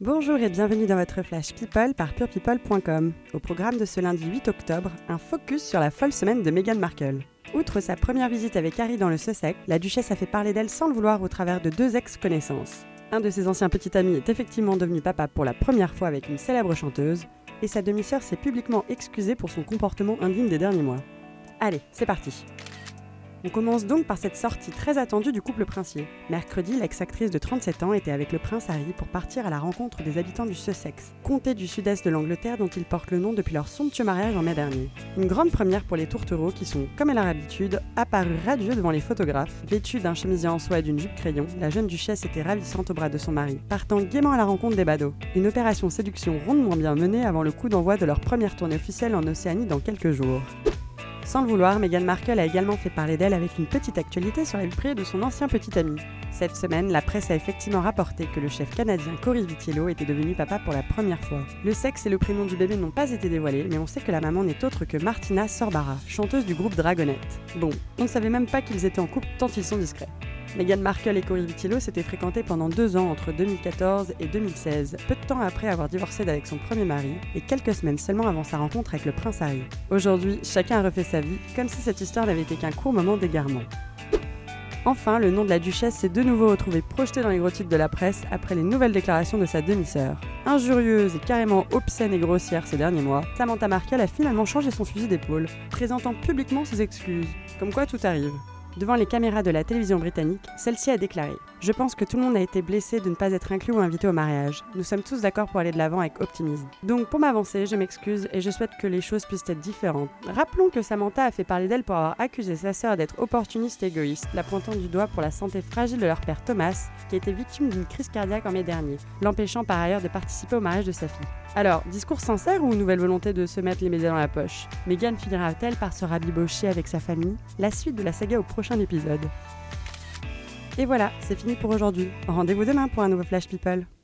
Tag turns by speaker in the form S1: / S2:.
S1: Bonjour et bienvenue dans votre Flash People par purepeople.com. Au programme de ce lundi 8 octobre, un focus sur la folle semaine de Meghan Markle. Outre sa première visite avec Harry dans le Sussex, la duchesse a fait parler d'elle sans le vouloir au travers de deux ex-connaissances. Un de ses anciens petits amis est effectivement devenu papa pour la première fois avec une célèbre chanteuse, et sa demi-sœur s'est publiquement excusée pour son comportement indigne des derniers mois. Allez, c'est parti on commence donc par cette sortie très attendue du couple princier. Mercredi, l'ex-actrice de 37 ans était avec le prince Harry pour partir à la rencontre des habitants du Sussex, comté du sud-est de l'Angleterre dont ils portent le nom depuis leur somptueux mariage en mai dernier. Une grande première pour les tourtereaux qui sont, comme à leur habitude, apparus radieux devant les photographes. Vêtue d'un chemisier en soie et d'une jupe crayon, la jeune duchesse était ravissante au bras de son mari, partant gaiement à la rencontre des badauds. Une opération séduction rondement bien menée avant le coup d'envoi de leur première tournée officielle en Océanie dans quelques jours. Sans le vouloir, Meghan Markle a également fait parler d'elle avec une petite actualité sur la vie privée de son ancien petit ami. Cette semaine, la presse a effectivement rapporté que le chef canadien Cory Vitiello était devenu papa pour la première fois. Le sexe et le prénom du bébé n'ont pas été dévoilés, mais on sait que la maman n'est autre que Martina Sorbara, chanteuse du groupe Dragonette. Bon, on ne savait même pas qu'ils étaient en couple tant ils sont discrets. Meghan Markle et Cory Vitiello s'étaient fréquentés pendant deux ans entre 2014 et 2016, peu de temps après avoir divorcé d'avec son premier mari et quelques semaines seulement avant sa rencontre avec le prince Harry. Aujourd'hui, chacun a refait sa vie, comme si cette histoire n'avait été qu'un court moment d'égarement. Enfin, le nom de la duchesse s'est de nouveau retrouvé projeté dans les gros titres de la presse après les nouvelles déclarations de sa demi-sœur. Injurieuse et carrément obscène et grossière ces derniers mois, Samantha Markle a finalement changé son fusil d'épaule, présentant publiquement ses excuses. Comme quoi tout arrive. Devant les caméras de la télévision britannique, celle-ci a déclaré Je pense que tout le monde a été blessé de ne pas être inclus ou invité au mariage. Nous sommes tous d'accord pour aller de l'avant avec optimisme. Donc pour m'avancer, je m'excuse et je souhaite que les choses puissent être différentes. Rappelons que Samantha a fait parler d'elle pour avoir accusé sa sœur d'être opportuniste et égoïste, la pointant du doigt pour la santé fragile de leur père Thomas, qui été victime d'une crise cardiaque en mai dernier, l'empêchant par ailleurs de participer au mariage de sa fille. Alors, discours sincère ou nouvelle volonté de se mettre les médias dans la poche? Meghan finira-t-elle par se rabibocher avec sa famille? La suite de la saga au épisode. Et voilà, c'est fini pour aujourd'hui. Rendez-vous demain pour un nouveau Flash People.